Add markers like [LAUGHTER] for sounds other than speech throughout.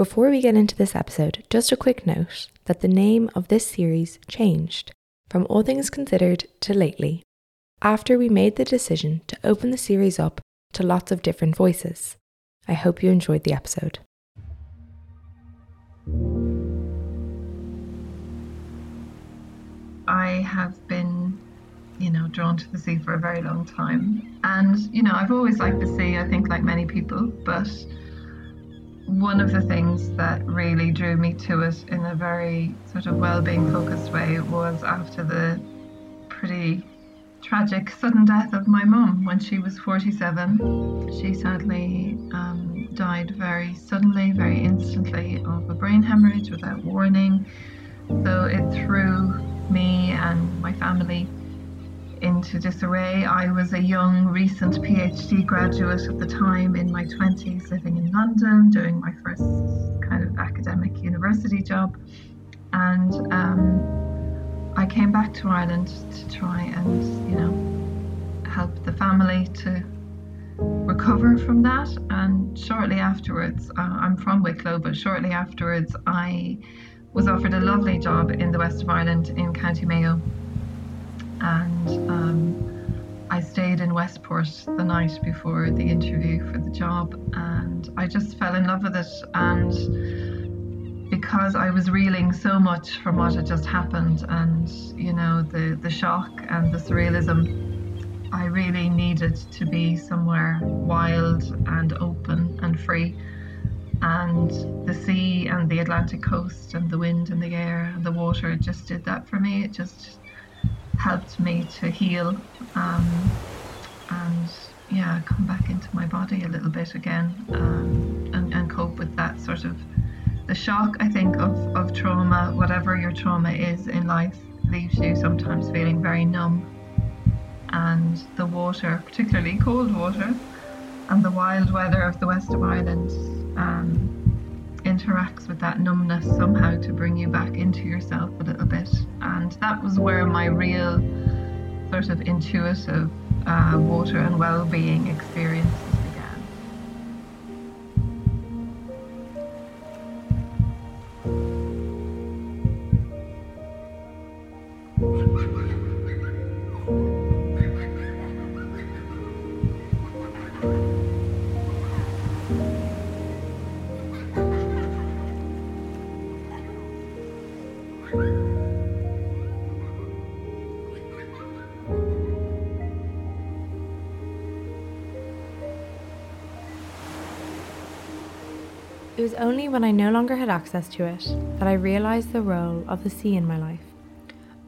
Before we get into this episode, just a quick note that the name of this series changed from All Things Considered to Lately after we made the decision to open the series up to lots of different voices. I hope you enjoyed the episode. I have been, you know, drawn to the sea for a very long time. And, you know, I've always liked the sea, I think, like many people. But one of the things that really drew me to it in a very sort of well being focused way was after the pretty tragic sudden death of my mum when she was 47. She sadly um, died very suddenly, very instantly of a brain hemorrhage without warning. So it threw me and my family into disarray. I was a young, recent PhD graduate at the time in my 20s, living in London, doing my first kind of academic university job. And um, I came back to Ireland to try and, you know, help the family to recover from that. And shortly afterwards, uh, I'm from Wicklow, but shortly afterwards, I was offered a lovely job in the west of Ireland in County Mayo. And um, I stayed in Westport the night before the interview for the job, and I just fell in love with it. And because I was reeling so much from what had just happened, and you know the the shock and the surrealism, I really needed to be somewhere wild and open and free and the sea and the Atlantic coast and the wind and the air and the water just did that for me. It just helped me to heal um, and yeah, come back into my body a little bit again um, and, and cope with that sort of the shock, I think, of, of trauma, whatever your trauma is in life, leaves you sometimes feeling very numb. And the water, particularly cold water, and the wild weather of the west of Ireland um, interacts with that numbness somehow to bring you back into yourself a little bit. And that was where my real sort of intuitive uh, water and well-being experiences began. It was only when I no longer had access to it that I realised the role of the sea in my life.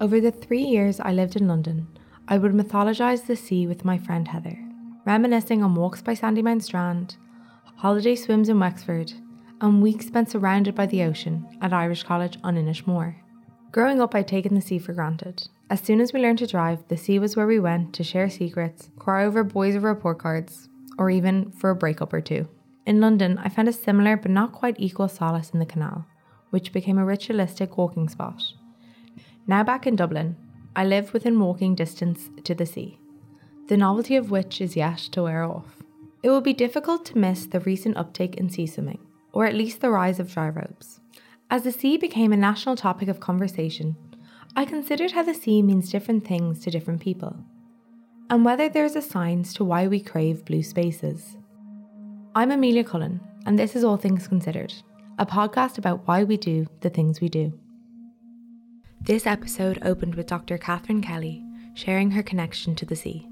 Over the three years I lived in London, I would mythologise the sea with my friend Heather, reminiscing on walks by Sandymount Strand, holiday swims in Wexford, and weeks spent surrounded by the ocean at Irish College on Inishmore. Growing up, I'd taken the sea for granted. As soon as we learned to drive, the sea was where we went to share secrets, cry over boys report cards, or even for a breakup or two. In London, I found a similar but not quite equal solace in the canal, which became a ritualistic walking spot. Now back in Dublin, I live within walking distance to the sea, the novelty of which is yet to wear off. It will be difficult to miss the recent uptake in sea swimming, or at least the rise of dryrobes. As the sea became a national topic of conversation, I considered how the sea means different things to different people, and whether there's a science to why we crave blue spaces. I'm Amelia Cullen, and this is All Things Considered, a podcast about why we do the things we do. This episode opened with Dr. Catherine Kelly sharing her connection to the sea.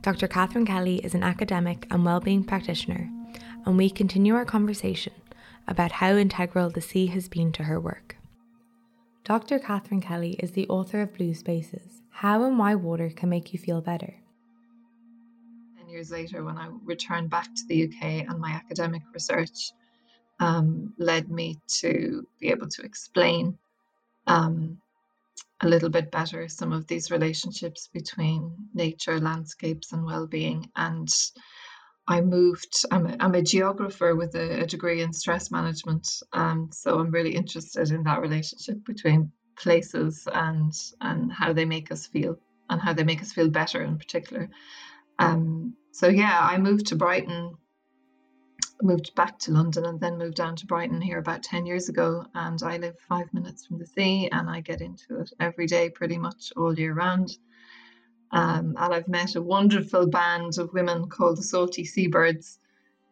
Dr. Catherine Kelly is an academic and wellbeing practitioner, and we continue our conversation about how integral the sea has been to her work. Dr. Catherine Kelly is the author of Blue Spaces How and Why Water Can Make You Feel Better And years later, when I returned back to the UK and my academic research um, led me to be able to explain um, a little bit better some of these relationships between nature, landscapes, and well-being. And I moved. I'm a, I'm a geographer with a, a degree in stress management, um, so I'm really interested in that relationship between places and and how they make us feel and how they make us feel better in particular. Um, so yeah, I moved to Brighton moved back to London and then moved down to Brighton here about 10 years ago. And I live five minutes from the sea and I get into it every day pretty much all year round. Um, and I've met a wonderful band of women called the Salty Seabirds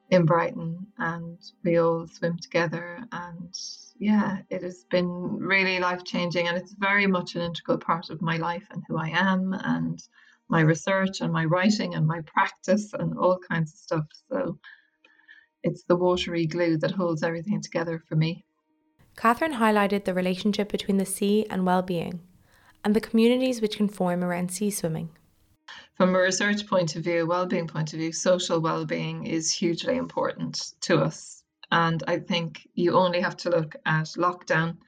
in Brighton, and we all swim together. And yeah, it has been really life changing, and it's very much an integral part of my life and who I am, and my research and my writing and my practice and all kinds of stuff. So it's the watery glue that holds everything together for me. Catherine highlighted the relationship between the sea and well-being and the communities which can form around sea swimming. From a research point of view, well-being point of view, social well-being is hugely important to us. And I think you only have to look at lockdown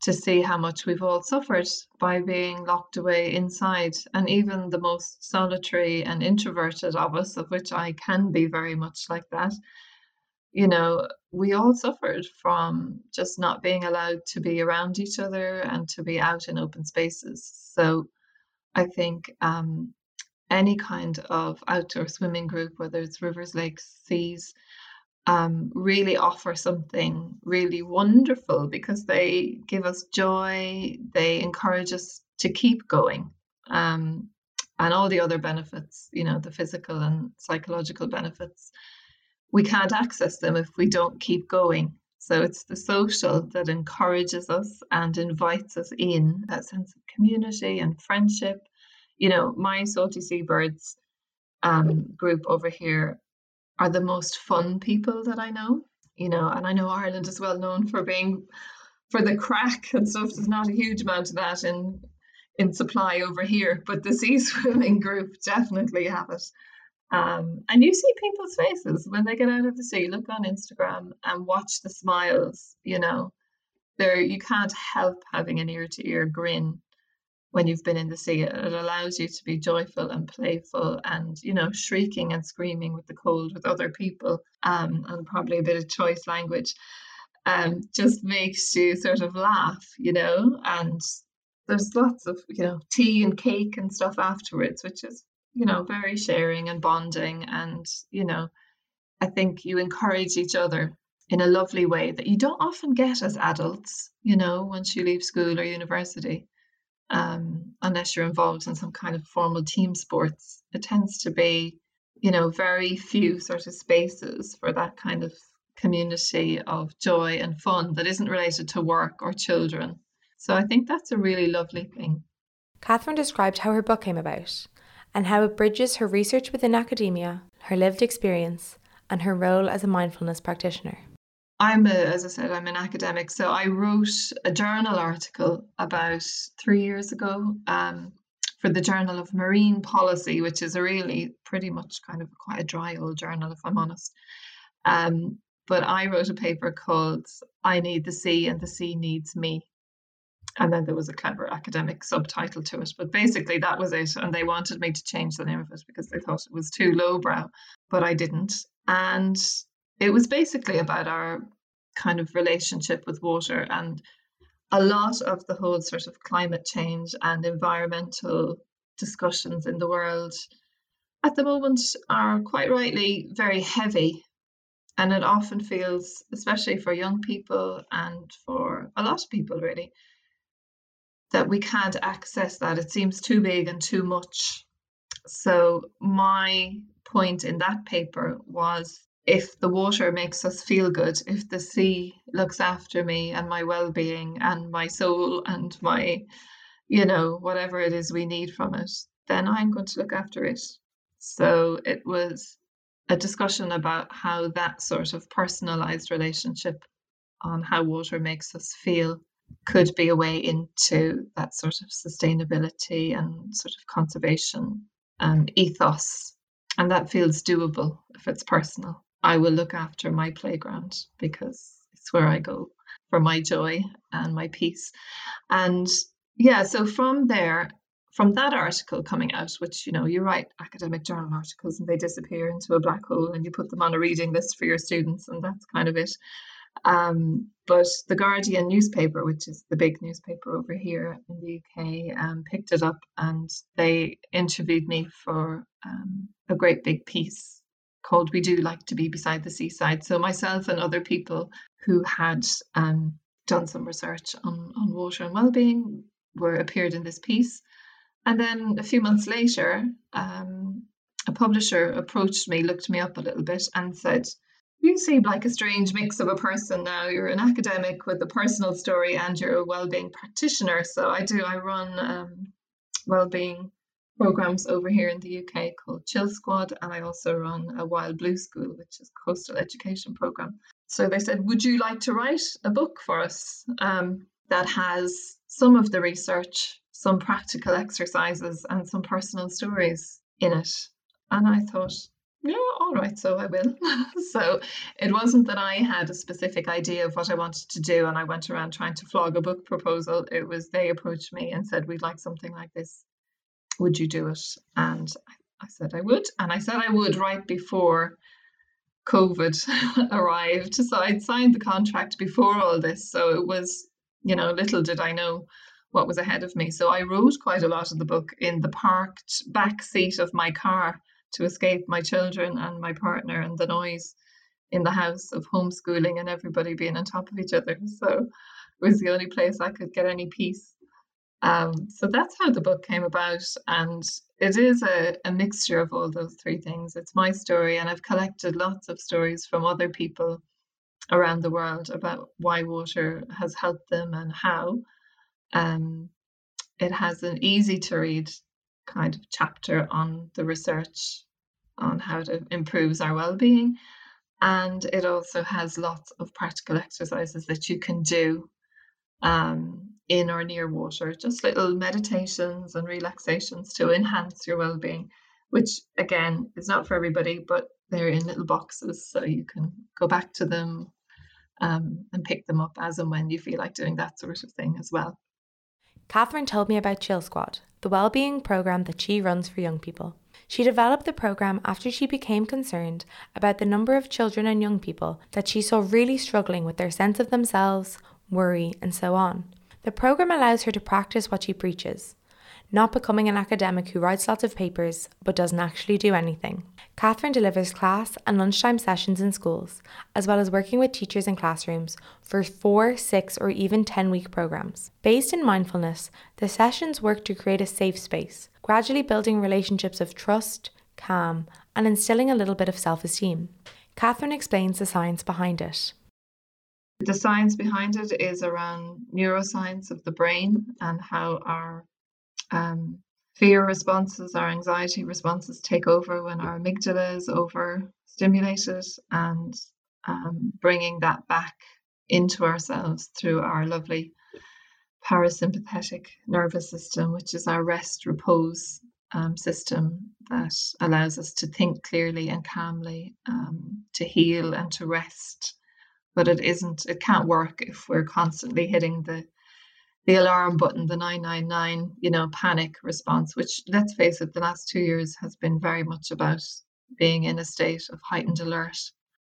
to see how much we've all suffered by being locked away inside. And even the most solitary and introverted of us, of which I can be very much like that, you know, we all suffered from just not being allowed to be around each other and to be out in open spaces. So I think um, any kind of outdoor swimming group, whether it's rivers, lakes, seas, um, really offer something really wonderful because they give us joy, they encourage us to keep going. Um, and all the other benefits, you know, the physical and psychological benefits we can't access them if we don't keep going. So it's the social that encourages us and invites us in that sense of community and friendship. You know, my Salty Seabirds um, group over here are the most fun people that I know. You know, and I know Ireland is well known for being for the crack and stuff. There's not a huge amount of that in in supply over here, but the sea [LAUGHS] swimming group definitely have it. Um, and you see people's faces when they get out of the sea. Look on Instagram and watch the smiles. You know, there you can't help having an ear to ear grin when you've been in the sea. It allows you to be joyful and playful, and you know, shrieking and screaming with the cold with other people, um, and probably a bit of choice language. Um, just makes you sort of laugh, you know, and there's lots of you know tea and cake and stuff afterwards, which is you know, very sharing and bonding. And, you know, I think you encourage each other in a lovely way that you don't often get as adults, you know, once you leave school or university, um, unless you're involved in some kind of formal team sports. It tends to be, you know, very few sort of spaces for that kind of community of joy and fun that isn't related to work or children. So I think that's a really lovely thing. Catherine described how her book came about and how it bridges her research within academia, her lived experience, and her role as a mindfulness practitioner. I'm a, as I said, I'm an academic. So I wrote a journal article about three years ago um, for the Journal of Marine Policy, which is a really pretty much kind of quite a dry old journal, if I'm honest. Um, but I wrote a paper called I Need the Sea and the Sea Needs Me and then there was a clever academic subtitle to it. But basically, that was it. And they wanted me to change the name of it because they thought it was too lowbrow, but I didn't. And it was basically about our kind of relationship with water and a lot of the whole sort of climate change and environmental discussions in the world at the moment are quite rightly very heavy. And it often feels, especially for young people and for a lot of people, really, that we can't access that. It seems too big and too much. So, my point in that paper was if the water makes us feel good, if the sea looks after me and my well being and my soul and my, you know, whatever it is we need from it, then I'm going to look after it. So, it was a discussion about how that sort of personalized relationship on how water makes us feel could be a way into that sort of sustainability and sort of conservation um, ethos. And that feels doable if it's personal. I will look after my playground because it's where I go for my joy and my peace. And yeah, so from there, from that article coming out, which you know, you write academic journal articles and they disappear into a black hole and you put them on a reading list for your students, and that's kind of it. Um, but the Guardian newspaper, which is the big newspaper over here in the UK, um, picked it up and they interviewed me for um, a great big piece called We Do Like to Be Beside the Seaside. So myself and other people who had um, done some research on, on water and well-being were appeared in this piece. And then a few months later, um, a publisher approached me, looked me up a little bit, and said, You seem like a strange mix of a person now. You're an academic with a personal story and you're a well-being practitioner. So I do, I run um, well-being programs over here in the UK called Chill Squad, and I also run a Wild Blue School, which is a coastal education program. So they said, Would you like to write a book for us um, that has some of the research, some practical exercises, and some personal stories in it? And I thought, yeah, all right, so I will. [LAUGHS] so it wasn't that I had a specific idea of what I wanted to do and I went around trying to flog a book proposal. It was they approached me and said, We'd like something like this would you do it? And I said I would. And I said I would right before COVID [LAUGHS] arrived. So I'd signed the contract before all this. So it was, you know, little did I know what was ahead of me. So I wrote quite a lot of the book in the parked back seat of my car to escape my children and my partner and the noise in the house of homeschooling and everybody being on top of each other. [LAUGHS] So it was the only place I could get any peace. Um, so that's how the book came about. And it is a, a mixture of all those three things. It's my story, and I've collected lots of stories from other people around the world about why water has helped them and how. Um, it has an easy to read kind of chapter on the research on how it improves our well-being and it also has lots of practical exercises that you can do um, in or near water, just little meditations and relaxations to enhance your well being, which again is not for everybody, but they're in little boxes so you can go back to them um, and pick them up as and when you feel like doing that sort of thing as well. Catherine told me about Chill Squad, the well-being program that she runs for young people. She developed the program after she became concerned about the number of children and young people that she saw really struggling with their sense of themselves, worry, and so on. The program allows her to practice what she preaches, not becoming an academic who writes lots of papers but doesn't actually do anything. Catherine delivers class and lunchtime sessions in schools, as well as working with teachers in classrooms for four, six, or even 10 week programs. Based in mindfulness, the sessions work to create a safe space, gradually building relationships of trust, calm, and instilling a little bit of self esteem. Catherine explains the science behind it. The science behind it is around neuroscience of the brain and how our um, fear responses, our anxiety responses take over when our amygdala is overstimulated and um, bringing that back into ourselves through our lovely parasympathetic nervous system, which is our rest repose um, system that allows us to think clearly and calmly, um, to heal and to rest. But it isn't it can't work if we're constantly hitting the the alarm button the 999 you know panic response which let's face it the last two years has been very much about being in a state of heightened alert.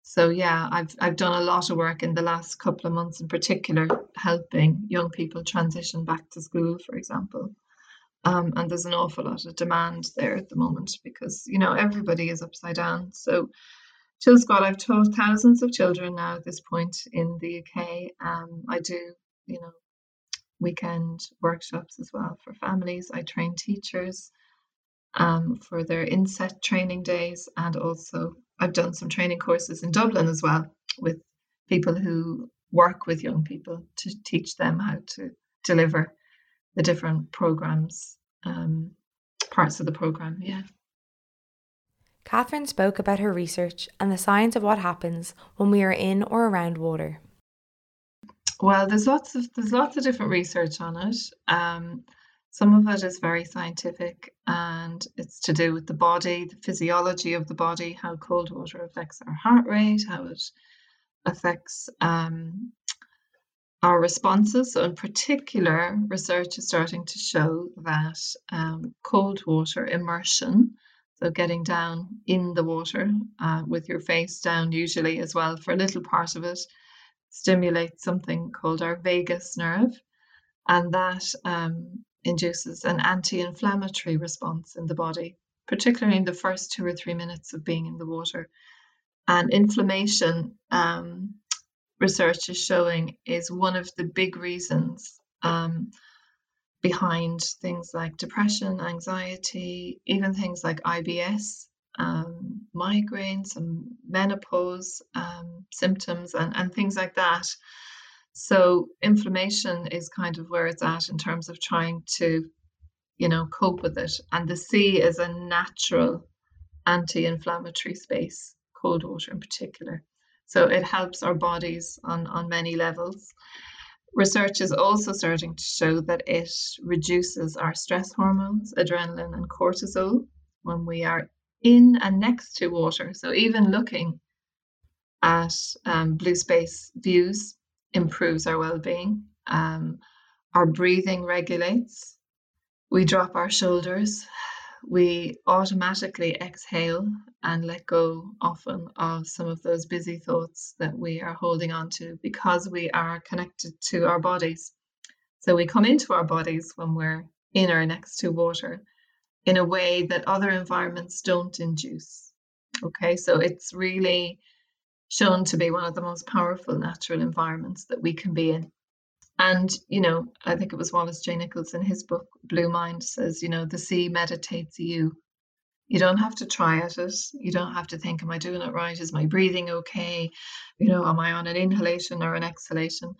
So yeah i've i've done a lot of work in the last couple of months in particular helping young people transition back to school for example. Um, and there's an awful lot of demand there at the moment because you know everybody is upside down. So Chill Squad, I've taught thousands of children now at this point in the UK. Um, I do, you know, weekend workshops as well for families. I train teachers um, for their inset training days, and also I've done some training courses in Dublin as well with people who work with young people to teach them how to deliver the different programs, um, parts of the program. Yeah. Catherine spoke about her research and the science of what happens when we are in or around water. Well, there's lots of there's lots of different research on it. Um, some of it is very scientific and it's to do with the body, the physiology of the body, how cold water affects our heart rate, how it affects um, our responses. So, in particular, research is starting to show that um, cold water immersion so getting down in the water uh, with your face down, usually as well, for a little part of it, stimulates something called our vagus nerve, and that um, induces an anti-inflammatory response in the body, particularly in the first two or three minutes of being in the water. And inflammation, um, research is showing, is one of the big reasons um, behind things like depression, anxiety, even things like IBS, um, migraines, and menopause um, symptoms, and, and things like that. So, inflammation is kind of where it's at in terms of trying to, you know, cope with it. And the sea is a natural anti inflammatory space, cold water in particular. So, it helps our bodies on, on many levels. Research is also starting to show that it reduces our stress hormones, adrenaline and cortisol, when we are in and next to water. So even looking at um, blue space views improves our well-being. Um, our breathing regulates. We drop our shoulders we automatically exhale and let go often of some of those busy thoughts that we are holding on to because we are connected to our bodies. So we come into our bodies when we're in or next to water in a way that other environments don't induce. Okay, so it's really shown to be one of the most powerful natural environments that we can be in. And, you know, I think it was Wallace J. Nichols in his book, Blue Mind, says, you know, the sea meditates you. You don't have to try at it. You don't have to think, am I doing it right? Is my breathing okay? You know, am I on an inhalation or an exhalation?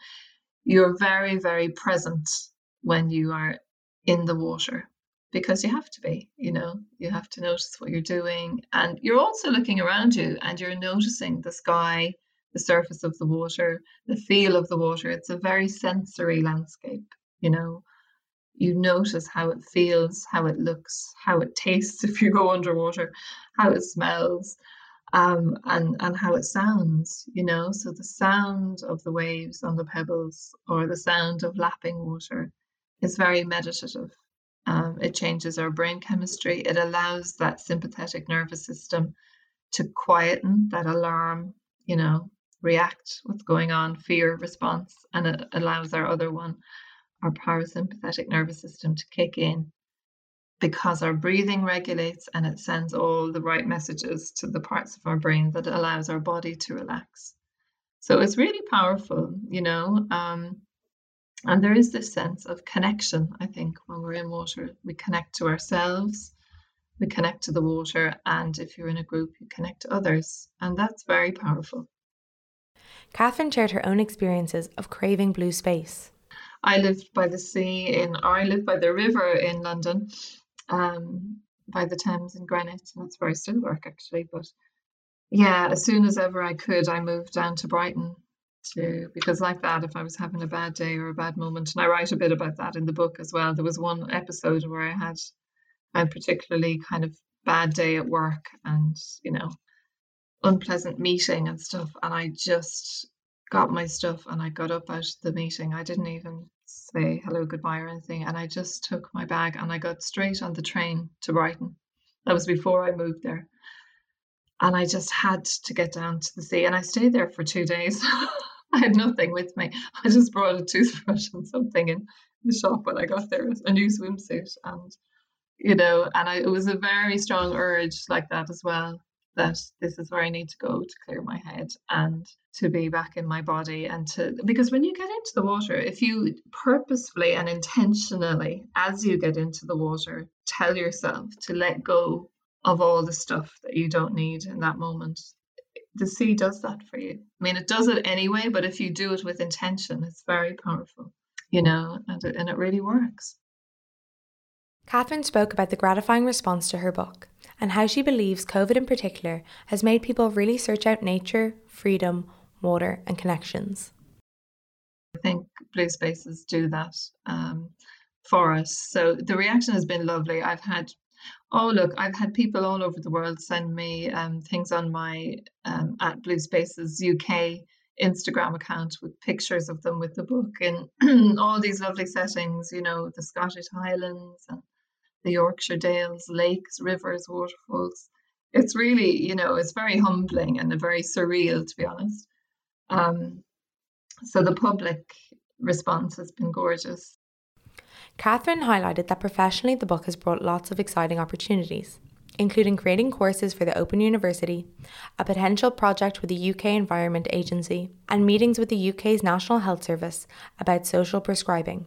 You're very, very present when you are in the water because you have to be, you know, you have to notice what you're doing. And you're also looking around you and you're noticing the sky, the surface of the water, the feel of the water. It's a very sensory landscape, you know. You notice how it feels, how it looks, how it tastes [LAUGHS] if you go underwater, how it smells, um, and, and how it sounds, you know. So the sound of the waves on the pebbles or the sound of lapping water is very meditative. Um, it changes our brain chemistry. It allows that sympathetic nervous system to quieten that alarm, you know, react, what's going on, fear response, and it allows our other one, our parasympathetic nervous system, to kick in because our breathing regulates and it sends all the right messages to the parts of our brain that allows our body to relax. So it's really powerful, you know. Um, and there is this sense of connection, I think, when we're in water. We connect to ourselves, we connect to the water, and if you're in a group, you connect to others. And that's very powerful. Catherine shared her own experiences of craving blue space. I lived by the sea in, or I lived by the river in London, um, by the Thames in Greenwich, and that's where I still work actually. But yeah, as soon as ever I could, I moved down to Brighton to because like that, if I was having a bad day or a bad moment, and I write a bit about that in the book as well. There was one episode where I had a particularly kind of bad day at work, and you know, unpleasant meeting and stuff. And I just got my stuff and I got up out of the meeting. I didn't even say hello, goodbye, or anything. And I just took my bag and I got straight on the train to Brighton. That was before I moved there. And I just had to get down to the sea. And I stayed there for two days. [LAUGHS] [LAUGHS] I had nothing with me. I just brought a toothbrush and something in the shop when I got there, a new swimsuit. And, you know, and I, it was a very strong urge like that as well that this is where I need to go to clear my head and to be back in my body and to because when you get into the water, if you purposefully and intentionally, as you get into the water, tell yourself to let go of all the stuff that you don't need in that moment, the sea does that for you. I mean, it does it anyway, but if you do it with intention, it's very powerful, you know, and it, and it really works. Catherine spoke about the gratifying response to her book and how she believes COVID in particular has made people really search out nature, freedom, water, and connections. I think Blue Spaces do that um, for us. So the reaction has been lovely. I've had, oh, look, I've had people all over the world send me um, things on my um, at Blue Spaces UK Instagram account with pictures of them with the book in [CLEARS THROAT] all these lovely settings, you know, the Scottish Highlands and the Yorkshire Dales, lakes, rivers, waterfalls. It's really, you know, it's very humbling and very surreal, to be honest. Um, so the public response has been gorgeous. Catherine highlighted that professionally the book has brought lots of exciting opportunities. including creating courses for the Open University, a potential project with the UK Environment Agency, and meetings with the UK's National Health Service about social prescribing,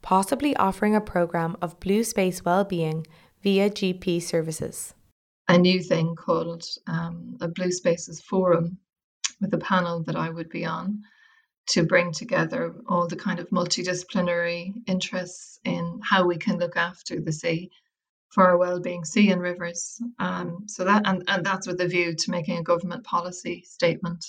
possibly offering a programme of blue space well-being via GP services. A new thing called um, a Blue Spaces Forum with a panel that I would be on to bring together all the kind of multidisciplinary interests in how we can look after the sea for our well-being sea and rivers. Um, so that and, and that's with a view to making a government policy statement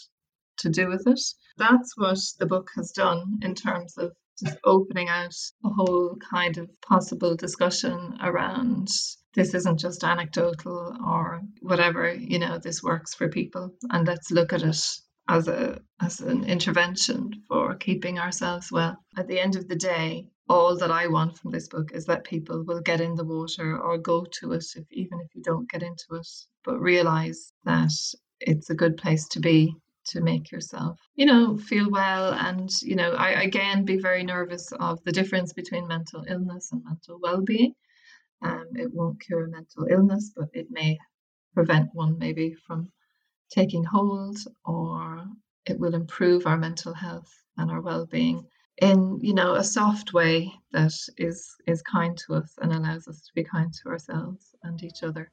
to do with it. That's what the book has done in terms of just opening out a whole kind of possible discussion around this isn't just anecdotal or whatever, you know, this works for people and let's look at it as a as an intervention for keeping ourselves well. At the end of the day, all that I want from this book is that people will get in the water or go to it, if, even if you don't get into it, but realize that it's a good place to be to make yourself, you know, feel well. And, you know, I again be very nervous of the difference between mental illness and mental well being. Um, it won't cure mental illness, but it may prevent one maybe from taking hold, or it will improve our mental health and our well being in you know a soft way that is is kind to us and allows us to be kind to ourselves and each other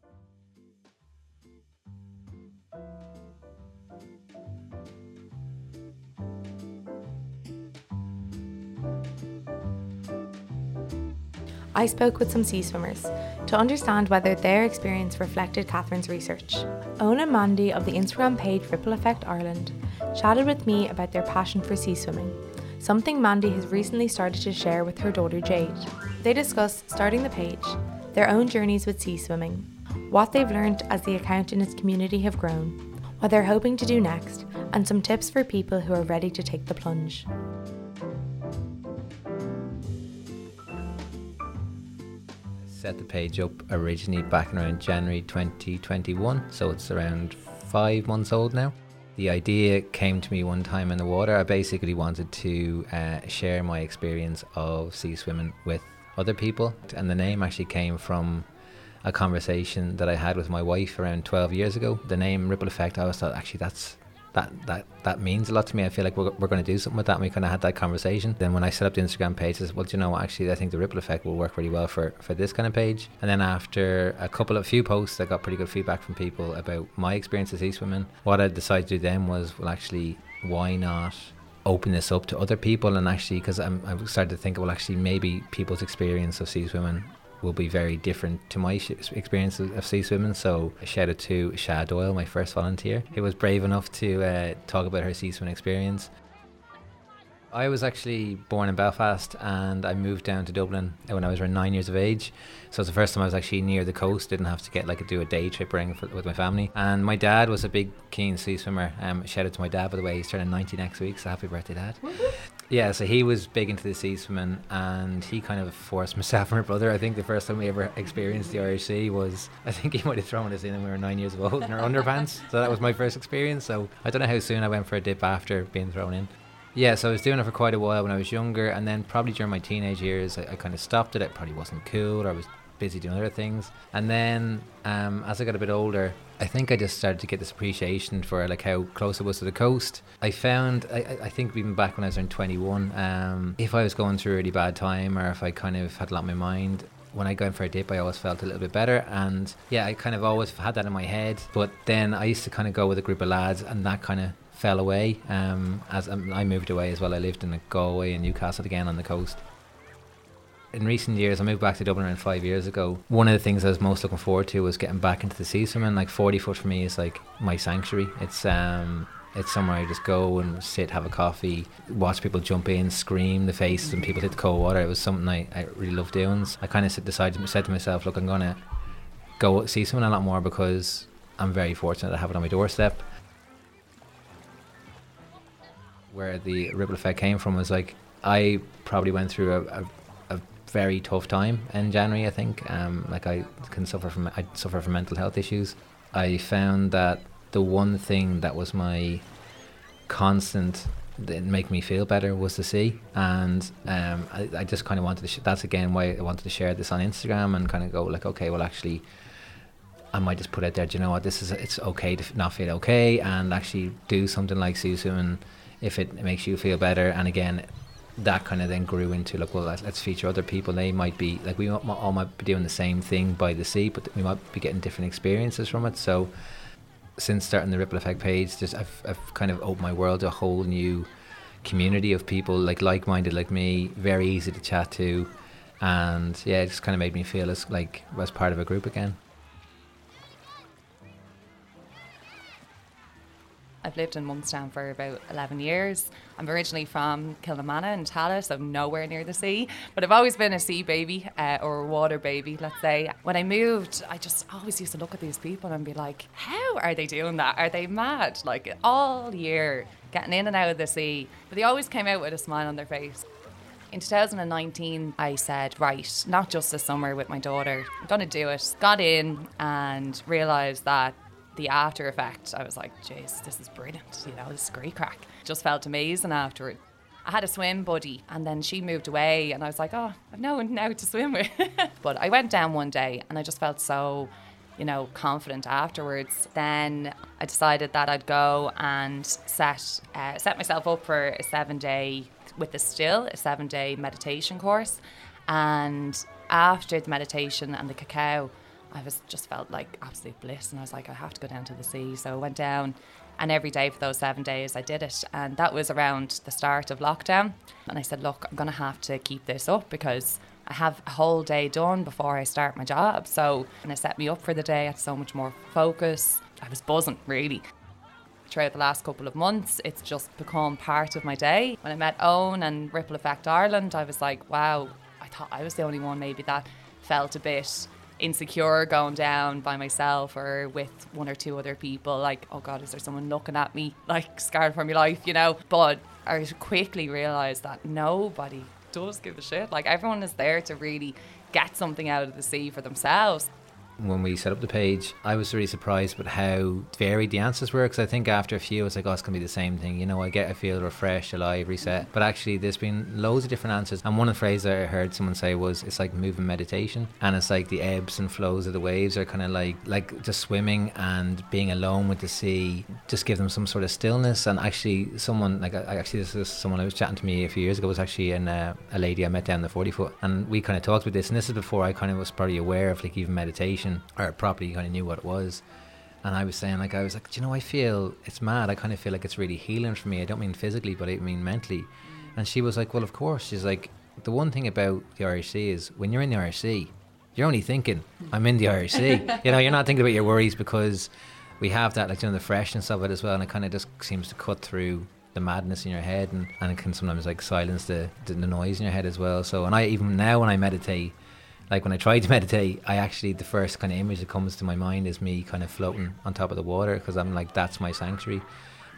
I spoke with some sea swimmers to understand whether their experience reflected Catherine's research. And Mandy of the Instagram page Ripple Effect Ireland chatted with me about their passion for sea swimming something Mandy has recently started to share with her daughter Jade. They discuss starting the page, their own journeys with sea swimming, what they've learned as the account and its community have grown, what they're hoping to do next, and some tips for people who are ready to take the plunge. Set the page up originally back around January 2021, so it's around five months old now the idea came to me one time in the water. I basically wanted to uh, share my experience of sea swimming with other people, and the name actually came from a conversation that I had with my wife around 12 years ago. The name Ripple Effect, I always thought actually that's that that that means a lot to me. I feel like we're, we're going to do something with that. And we kind of had that conversation. Then when I set up the Instagram page, I said, well, you know, actually, I think the ripple effect will work really well for for this kind of page. And then after a couple of few posts, I got pretty good feedback from people about my experience sea swimming. What I decided to do then was, well, actually, why not? open this up to other people and actually because I started to think well actually maybe people's experience of sea swimming will be very different to my experience of, sea swimming. So shout out to Shad Doyle, my first volunteer, who was brave enough to uh, talk about her sea swimming experience. I was actually born in Belfast and I moved down to Dublin when I was around nine years of age. So it's the first time I was actually near the coast, didn't have to get like do a day trip or anything with my family. And my dad was a big keen sea swimmer. Um, shout out to my dad, by the way, he's turning 90 next week, so happy birthday, dad. Yeah, so he was big into the sea swimming and he kind of forced [LAUGHS] myself and my brother. I think the first time we ever experienced the Irish Sea was, I think he might have thrown us in when we were nine years old in our underpants. So that was my first experience. So I don't know how soon I went for a dip after being thrown in. Yeah, so I was doing it for quite a while when I was younger, and then probably during my teenage years, I, I kind of stopped it. It probably wasn't cool, or I was busy doing other things. And then um, as I got a bit older, I think I just started to get this appreciation for like how close it was to the coast. I found, I, I think even back when I was around 21, um, if I was going through a really bad time or if I kind of had a lot on my mind, when I go in for a dip, I always felt a little bit better. And yeah, I kind of always had that in my head. But then I used to kind of go with a group of lads, and that kind of fell away um, as um, I moved away as well. I lived in Galway and Newcastle again on the coast. In recent years, I moved back to Dublin around five years ago. One of the things I was most looking forward to was getting back into the sea swimming. Like 40 foot for me is like my sanctuary. It's um, it's somewhere I just go and sit, have a coffee, watch people jump in, scream the face, and people hit the cold water. It was something I, I really loved doing. So I kind of decided, said to myself, look, I'm gonna go sea swimming a lot more because I'm very fortunate to have it on my doorstep where the ripple effect came from was like I probably went through a, a very tough time in January. I think um, like I can suffer from I suffer from mental health issues. I found that the one thing that was my constant that make me feel better was the sea, and um, I, I just kind of wanted to sh- that's again why I wanted to share this on Instagram and kind of go like okay well actually I might just put out there, do you know what, this is it's okay to not feel okay, and actually do something like sea swimming if it makes you feel better. And again, that kind of then grew into like, well, let's feature other people. They might be like we all might be doing the same thing by the sea, but we might be getting different experiences from it. So since starting the Ripple Effect page, just I've, I've kind of opened my world to a whole new community of people like like-minded like me, very easy to chat to, and yeah, it just kind of made me feel as like was part of a group again. I've lived in Monkstown for about 11 years. I'm originally from Kilnamanagh in Tallaght, so I'm nowhere near the sea, but I've always been a sea baby uh, or a water baby, let's say. When I moved, I just always used to look at these people and be like, how are they doing that? Are they mad? Like all year, getting in and out of the sea. But they always came out with a smile on their face. In 2019, I said, right, not just this summer with my daughter, I'm going to do it. Got in and realised that the after effect, I was like, jeez, this is brilliant. You know, this is great crack. Just felt amazing afterward. I had a swim buddy and then she moved away and I was like, oh, I've no one now to swim with. [LAUGHS] but I went down one day and I just felt so, you know, confident afterwards. Then I decided that I'd go and set uh, set myself up for a seven day with the still, a seven day meditation course. And after the meditation and the cacao, I was just felt like absolute bliss, and I was like, I have to go down to the sea. So I went down, and every day for those seven days, I did it, and that was around the start of lockdown. And I said, look, I'm to have to keep this up because I have a whole day done before I start my job. So, and it set me up for the day. I had so much more focus. I was buzzing, really. Throughout the last couple of months, it's just become part of my day. When I met Owen and Ripple Effect Ireland, I was like, wow, I thought I was the only one maybe that felt a bit insecure going down by myself or with one or two other people like oh god is there someone looking at me [LAUGHS] like scared for my life you know? But I quickly realized that nobody does give a shit. Like everyone is there to really get something out of the sea for themselves when we set up the page, I was really surprised with how varied the answers were. Because I think after a few, it's like, oh, it's gonna be the same thing. You know, I get, I feel refreshed, alive, reset. But actually, there's been loads of different answers. And one of the phrases I heard someone say was, it's like moving meditation, and it's like the ebbs and flows of the waves are kind of like like just swimming and being alone with the sea. Just give them some sort of stillness. And actually, someone like actually this is someone I was chatting to me a few years ago was actually in uh, a lady I met down the forty foot, and we kind of talked about this. And this is before I kind of was probably aware of like even meditation or properly kind of knew what it was. And I was saying, like, I was like, you know, I feel it's mad. I kind of feel like it's really healing for me. I don't mean physically, but I mean mentally. And she was like, well, of course. She's like, the one thing about the Irish Sea is when you're in the Irish Sea, you're only thinking, I'm in the Irish Sea. [LAUGHS] you know, you're not thinking about your worries because we have that, like, you know, the freshness of it as well. And it kind of just seems to cut through the madness in your head and, and it can sometimes like silence the, the, the noise in your head as well. So, and I even now when I meditate, like when I try to [LAUGHS] meditate, I actually the first kind of image that comes to my mind is me kind of floating on top of the water because I'm like that's my sanctuary.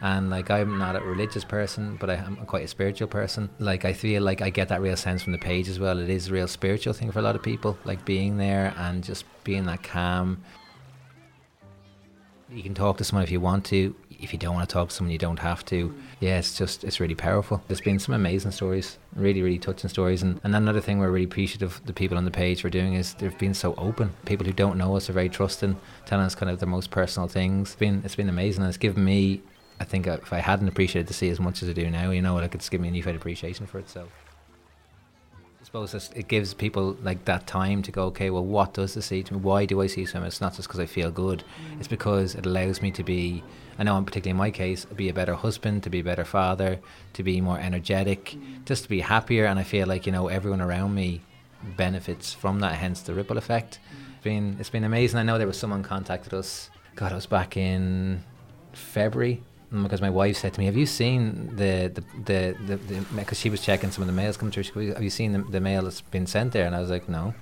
And like I'm not a religious person, but I, am quite a spiritual person. Like I feel like I get that real sense from the page as well. It is a real spiritual thing for a lot of people, like being there and just being that calm. You can talk to someone if you want to if you don't want to talk to someone, you don't have to. Yeah, it's just it's really powerful. There's been some amazing stories, really really touching stories, and, and another thing we're really appreciative of the people on the page for doing is they've been so open. People who don't know us are very trusting, telling us kind of their most personal things. It's been it's been amazing, it's given me. I think uh, if I hadn't appreciated the sea as much as I do now, you know, like it's given me a newfound appreciation for it. So suppose it gives people like that time to go, okay, well, what does the sea to me? Why do I see swim? It's not just because I feel good. Mm. It's because it allows me to be, I know, particularly in my case, be a better husband, to be a better father, to be more energetic, mm. just to be happier. And I feel like, you know, everyone around me benefits from that, hence the ripple effect. Mm. It's been, it's been amazing. I know there was someone contacted us, God, I was back in February because my wife said to me, "Have you seen the the the because she was checking some of the mails coming through? She goes, Have you seen the, the mail that's been sent there?" And I was like, "No,"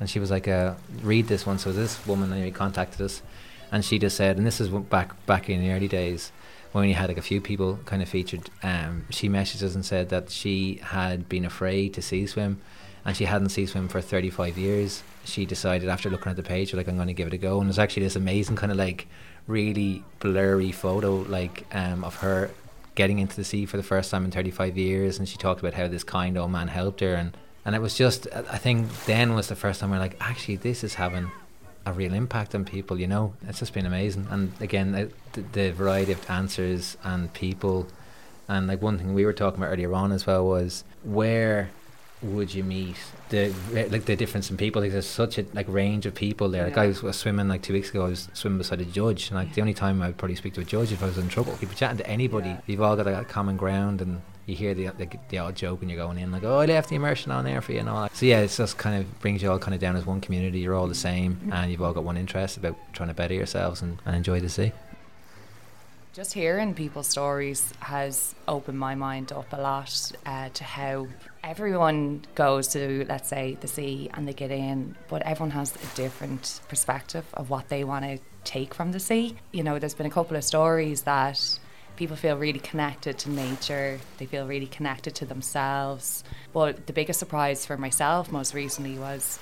and she was like, uh, "Read this one." So this woman anyway contacted us, and she just said, and this is back back in the early days when you had like a few people kind of featured. Um, she messaged us and said that she had been afraid to sea swim, and she hadn't sea swim for 35 years. She decided after looking at the page, like I'm going to give it a go, and it's actually this amazing kind of like really blurry photo like um, of her getting into the sea for the first time in 35 years and she talked about how this kind old man helped her and and it was just I think then was the first time we're like actually this is having a real impact on people. You know, it's just been amazing. And again, the, the variety of answers and people, and like one thing we were talking about earlier on as well was where would you meet the like the difference in people? Like there's such a like range of people there. Like I was, was swimming like two weeks ago. I was swimming beside a judge, and like the only time I would probably speak to a judge if I was in trouble. You'd be chatting to anybody. Yeah. You've all got a common ground, and you hear the, the the odd joke, and you're going in like, "Oh, I left the immersion on there for you," and all that. So yeah, it's just kind of brings you all kind of down as one community. You're all the same, mm-hmm. and you've all got one interest about trying to better yourselves and, and enjoy the sea. Just hearing people's stories has opened my mind up a lot uh, to how everyone goes to, let's say, the sea and they get in, but everyone has a different perspective of what they want to take from the sea. You know, there's been a couple of stories that people feel really connected to nature, they feel really connected to themselves. But the biggest surprise for myself most recently was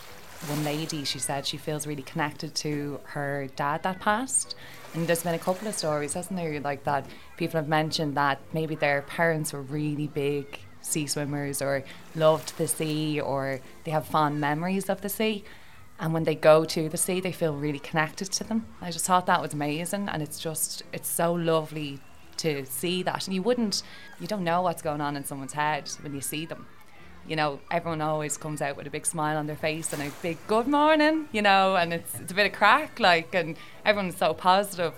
one lady, she said she feels really connected to her dad that passed. And there's been a couple of stories, hasn't there, like that people have mentioned that maybe their parents were really big sea swimmers or loved the sea or they have fond memories of the sea. And when they go to the sea, they feel really connected to them. I just thought that was amazing. And it's just, it's so lovely to see that. And you wouldn't, you don't know what's going on in someone's head when you see them you know, everyone always comes out with a big smile on their face and a big good morning, you know, and it's, it's a bit of crack, like, and everyone's so positive.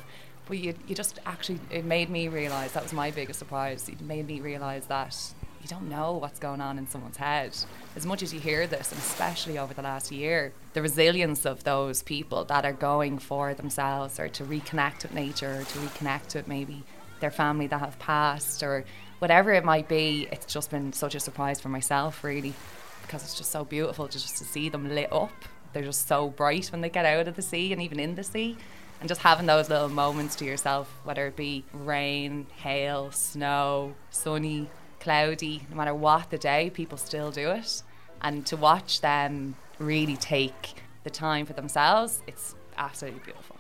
But you, you just actually, it made me realise that was my biggest surprise. It made me realise that you don't know what's going on in someone's head. As much as you hear this, and especially over the last year, the resilience of those people that are going for themselves or to reconnect with nature or to reconnect with maybe their family that have passed or whatever it might be, it's just been such a surprise for myself, really, because it's just so beautiful to just to see them lit up. They're just so bright when they get out of the sea and even in the sea. And just having those little moments to yourself, whether it be rain, hail, snow, sunny, cloudy, no matter what the day, people still do it. And to watch them really take the time for themselves, it's absolutely beautiful.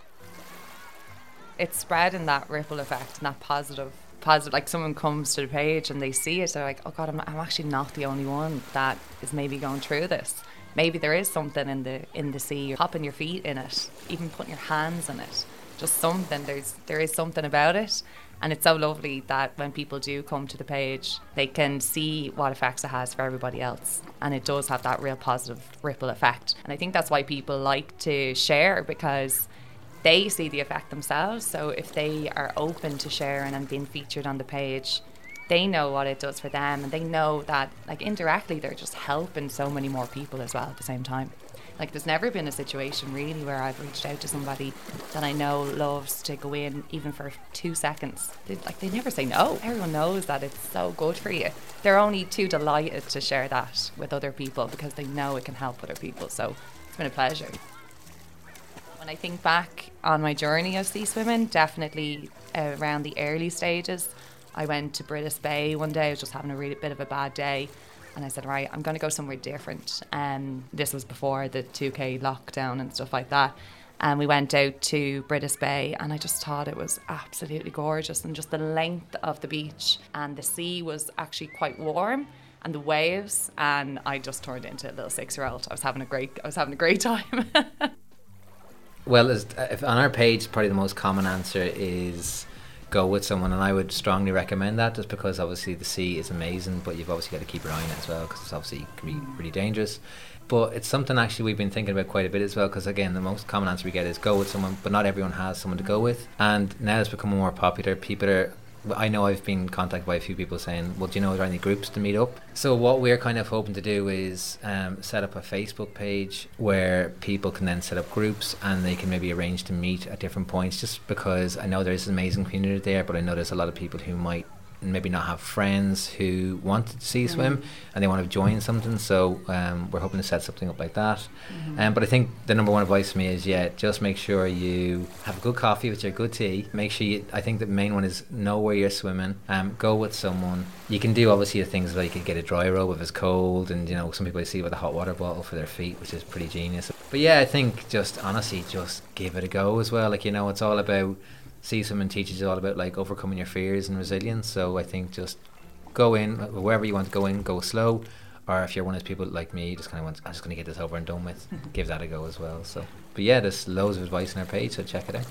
It's spreading that ripple effect and that positive positive like someone comes to the page and they see it they're like oh god I'm, I'm actually not the only one that is maybe going through this. Maybe there is something in the in the sea you're popping your feet in it even putting your hands in it just something there's there is something about it. And it's so lovely that when people do come to the page they can see what effects it has for everybody else. And it does have that real positive ripple effect. And i think that's why people like to share because they see the effect themselves. So if they are open to sharing and being featured on the page, they know what it does for them and they know that like indirectly they're just helping so many more people as well at the same time. Like there's never been a situation really where I've reached out to somebody that I know loves to go in even for two seconds. They, like they never say no. Everyone knows that it's so good for you. They're only too delighted to share that with other people because they know it can help other people. So it's been a pleasure. When I think back on my journey of sea swimming, definitely uh, around the early stages, I went to Brittas Bay one day. I was just having a really bit of a bad day, and I said, "Right, I'm going to go somewhere different." And um, this was before the 2K lockdown and stuff like that. And we went out to Brittas Bay, and I just thought it was absolutely gorgeous, and just the length of the beach, and the sea was actually quite warm and the waves and I just turned into a little six year old. I was having a great I was having a great [LAUGHS] time. Well, on our page, probably the most common answer is go with someone, and I would strongly recommend that, just because obviously the sea is amazing, but you've obviously got to keep your eye on it as well, because it's obviously can be really dangerous. But it's something actually we've been thinking about quite a bit as well, because again, the most common answer we get is go with someone, but not everyone has someone to go with, and now it's becoming more popular. People are I know I've been contacted by a few people saying, "Well, do you know are there any groups to meet up?" So what we're kind of hoping to do is um, set up a Facebook page where people can then set up groups and they can maybe arrange to meet at different points. Just because I know there's an amazing community there, but I know there's a lot of people who might maybe not have friends who want to see swim mm-hmm. and they want to join something. So um, we're hoping to set something up like that. Mm-hmm. Um, but I think the number one advice for me is yeah, just make sure you have a good coffee with your good tea. Make sure you. I think the main one is know where you're swimming. Um, go with someone. You can do obviously the things like you can get a dryrobe if it's cold, and you know some people I see with a hot water bottle for their feet, which is pretty genius. But yeah, I think just honestly, just give it a go as well. Like you know, it's all about sea swimming teaches you all about like overcoming your fears and resilience. So I think just go in wherever you want to go in, go slow. Or if you're one of those people like me, just kind of want, I'm just going to get this over and done with, [LAUGHS] give that a go as well. So but yeah, there's loads of advice on our page, so check it out.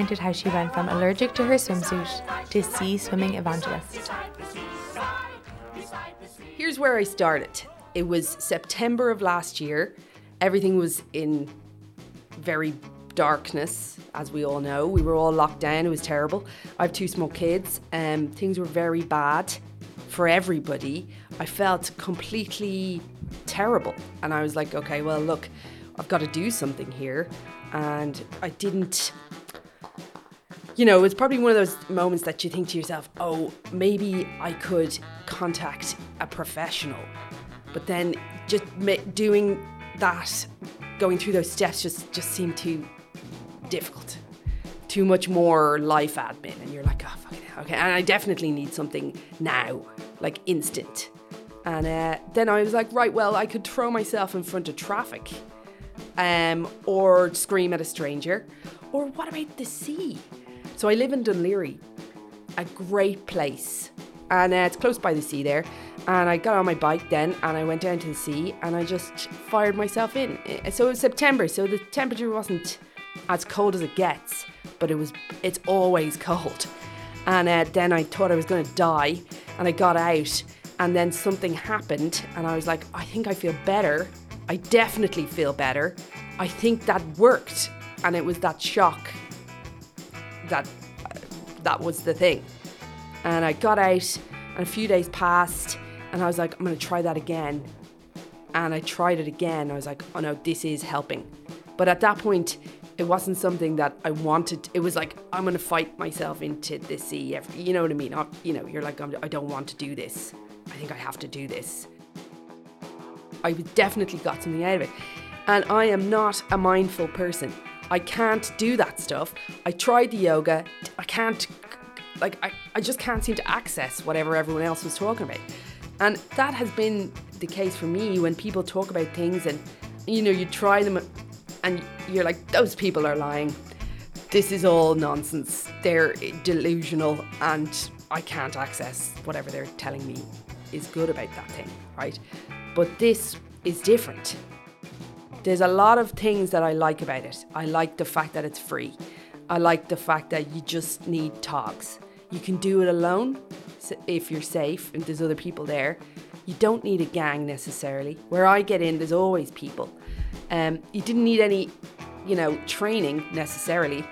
Recounted how she went from allergic to her swimsuit to sea swimming evangelist. Here's where I started. It was September of last year. Everything was in very darkness, as we all know. We were all locked down. It was terrible. I have two small kids. Um, things were very bad for everybody. I felt completely terrible. And I was like, okay, well, look, I've got to do something here. And I didn't you know, it's probably one of those moments that you think to yourself, oh, maybe I could contact a professional. But then just doing that, going through those steps just, just seemed too difficult. Too much more life admin. And you're like, oh, fucking hell, okay. And I definitely need something now, like instant. And uh, then I was like, right, well, I could throw myself in front of traffic um, or scream at a stranger. Or what about the sea? So I live in Dún Laoghaire, a great place. And uh, it's close by the sea there. And I got on my bike then and I went down to the sea and I just fired myself in. So it was September, so the temperature wasn't as cold as it gets, but it was it's always cold. And uh, then I thought I was going to die and I got out and then something happened and I was like, I think I feel better. I definitely feel better. I think that worked. And it was that shock that that was the thing. And I got out, and a few days passed, and I was like, I'm gonna try that again. And I tried it again. I was like, oh no, this is helping. But at that point, it wasn't something that I wanted. It was like, I'm gonna fight myself into the sea. Every, you know what I mean? Not, you know, you're like, I'm, I don't want to do this. I think I have to do this. I definitely got something out of it. And I am not a mindful person. I can't do that stuff. I tried the yoga. I can't, like, I, I just can't seem to access whatever everyone else was talking about. And that has been the case for me when people talk about things and, you know, you try them and you're like, those people are lying. This is all nonsense. They're delusional and I can't access whatever they're telling me is good about that thing, right? But this is different. There's a lot of things that I like about it. I like the fact that it's free. I like the fact that you just need talks. You can do it alone if you're safe and there's other people there. You don't need a gang necessarily. Where I get in, there's always people. Um, you didn't need any, you know, training necessarily,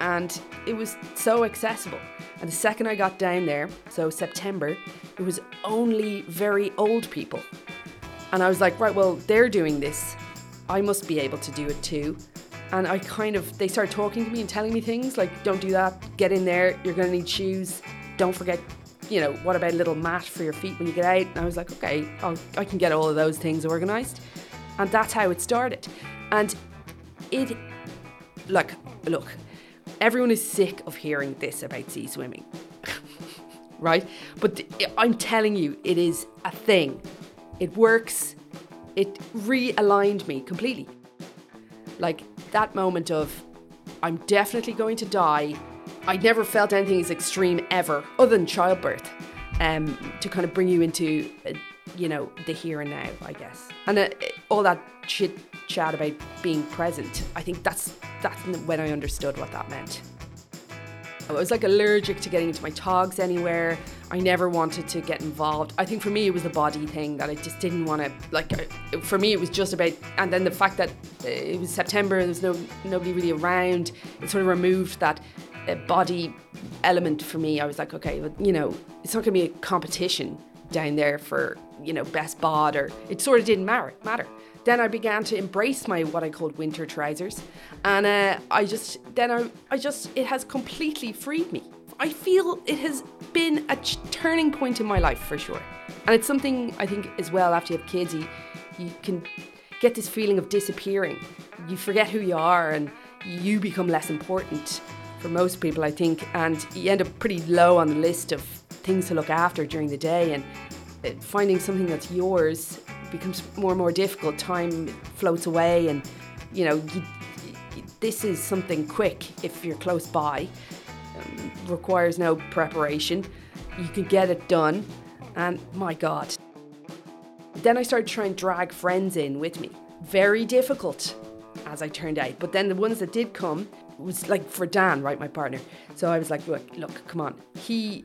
and it was so accessible. And the second I got down there, so September, it was only very old people. And I was like, right, well, they're doing this. I must be able to do it too. And I kind of, they started talking to me and telling me things like, don't do that, get in there, you're going to need shoes. Don't forget, you know, what about a little mat for your feet when you get out? And I was like, okay, I'll, I can get all of those things organized. And that's how it started. And it, like, look, everyone is sick of hearing this about sea swimming, [LAUGHS] right? But th- I'm telling you, it is a thing. It works. It realigned me completely. Like that moment of, I'm definitely going to die. I never felt anything as extreme ever, other than childbirth, um, to kind of bring you into, uh, you know, the here and now, I guess. And uh, all that chit chat about being present. I think that's that's when I understood what that meant. I was like allergic to getting into my togs anywhere. I never wanted to get involved. I think for me it was the body thing that I just didn't want to like. For me it was just about, and then the fact that uh, it was September, there was no nobody really around. It sort of removed that uh, body element for me. I was like, okay, but you know, it's not going to be a competition. down there for, you know, best bod or it sort of didn't matter. matter. Then I began to embrace my what I called winter trousers, and uh, I just then I, I just it has completely freed me. I feel it has been a ch- turning point in my life for sure, and it's something I think as well. After you have kids, you you can get this feeling of disappearing. You forget who you are, and you become less important for most people, I think, and you end up pretty low on the list of things to look after during the day, and uh, finding something that's yours becomes more and more difficult. Time floats away, and you know, you, you, this is something quick if you're close by. Um, requires no preparation. You can get it done, and my God. Then I started trying to drag friends in with me. Very difficult, as I turned out. But then the ones that did come was like for Dan, right, my partner. So I was like, look, look, come on. He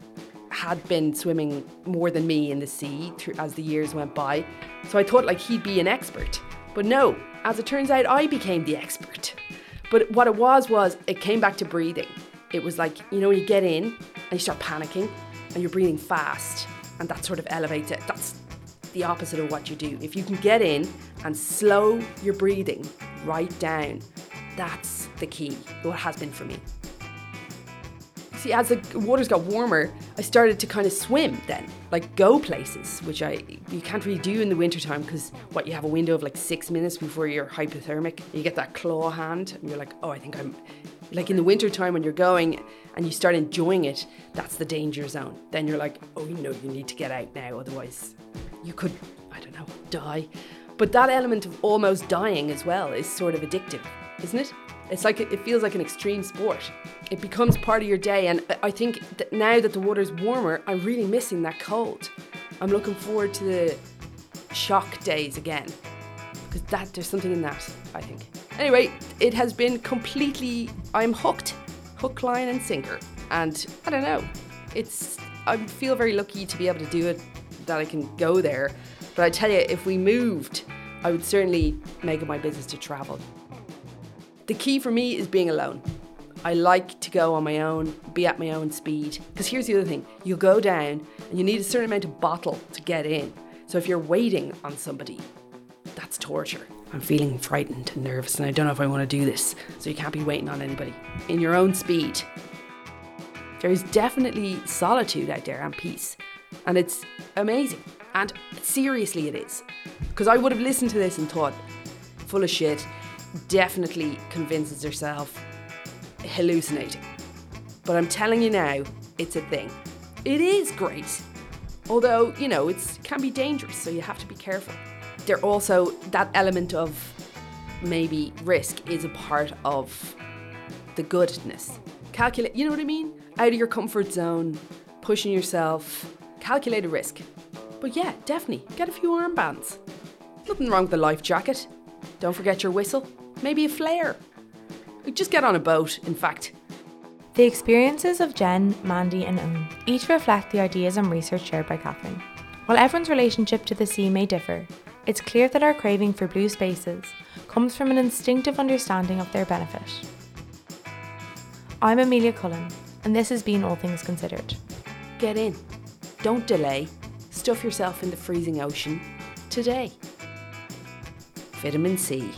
had been swimming more than me in the sea through, as the years went by. So I thought like he'd be an expert. But no, as it turns out, I became the expert. But what it was was it came back to breathing. It was like, you know, when you get in and you start panicking and you're breathing fast and that sort of elevates it. That's the opposite of what you do. If you can get in and slow your breathing right down, that's the key. What has been for me. See, as the waters got warmer, I started to kind of swim then, like go places, which I you can't really do in the wintertime because what you have a window of like six minutes before you're hypothermic. You get that claw hand, and you're like, oh, I think I'm like in the wintertime when you're going and you start enjoying it, that's the danger zone. Then you're like, oh, you know, you need to get out now, otherwise you could, I don't know, die. But that element of almost dying as well is sort of addictive, isn't it? It's like it feels like an extreme sport. It becomes part of your day, and I think that now that the water's warmer, I'm really missing that cold. I'm looking forward to the shock days again because that there's something in that. I think. Anyway, it has been completely. I'm hooked, hook, line, and sinker, and I don't know. It's. I feel very lucky to be able to do it. That I can go there, but I tell you, if we moved, I would certainly make it my business to travel. The key for me is being alone. I like to go on my own, be at my own speed. Because here's the other thing you go down and you need a certain amount of bottle to get in. So if you're waiting on somebody, that's torture. I'm feeling frightened and nervous and I don't know if I want to do this. So you can't be waiting on anybody. In your own speed. There is definitely solitude out there and peace. And it's amazing. And seriously, it is. Because I would have listened to this and thought, full of shit, definitely convinces herself hallucinating. But I'm telling you now, it's a thing. It is great. Although, you know, it can be dangerous, so you have to be careful. There also that element of maybe risk is a part of the goodness. Calculate, you know what I mean? Out of your comfort zone, pushing yourself, calculated risk. But yeah, definitely get a few armbands. Nothing wrong with a life jacket. Don't forget your whistle. Maybe a flare. Just get on a boat, in fact. The experiences of Jen, Mandy, and Owen each reflect the ideas and research shared by Catherine. While everyone's relationship to the sea may differ, it's clear that our craving for blue spaces comes from an instinctive understanding of their benefit. I'm Amelia Cullen, and this has been All Things Considered. Get in. Don't delay. Stuff yourself in the freezing ocean today. Vitamin C.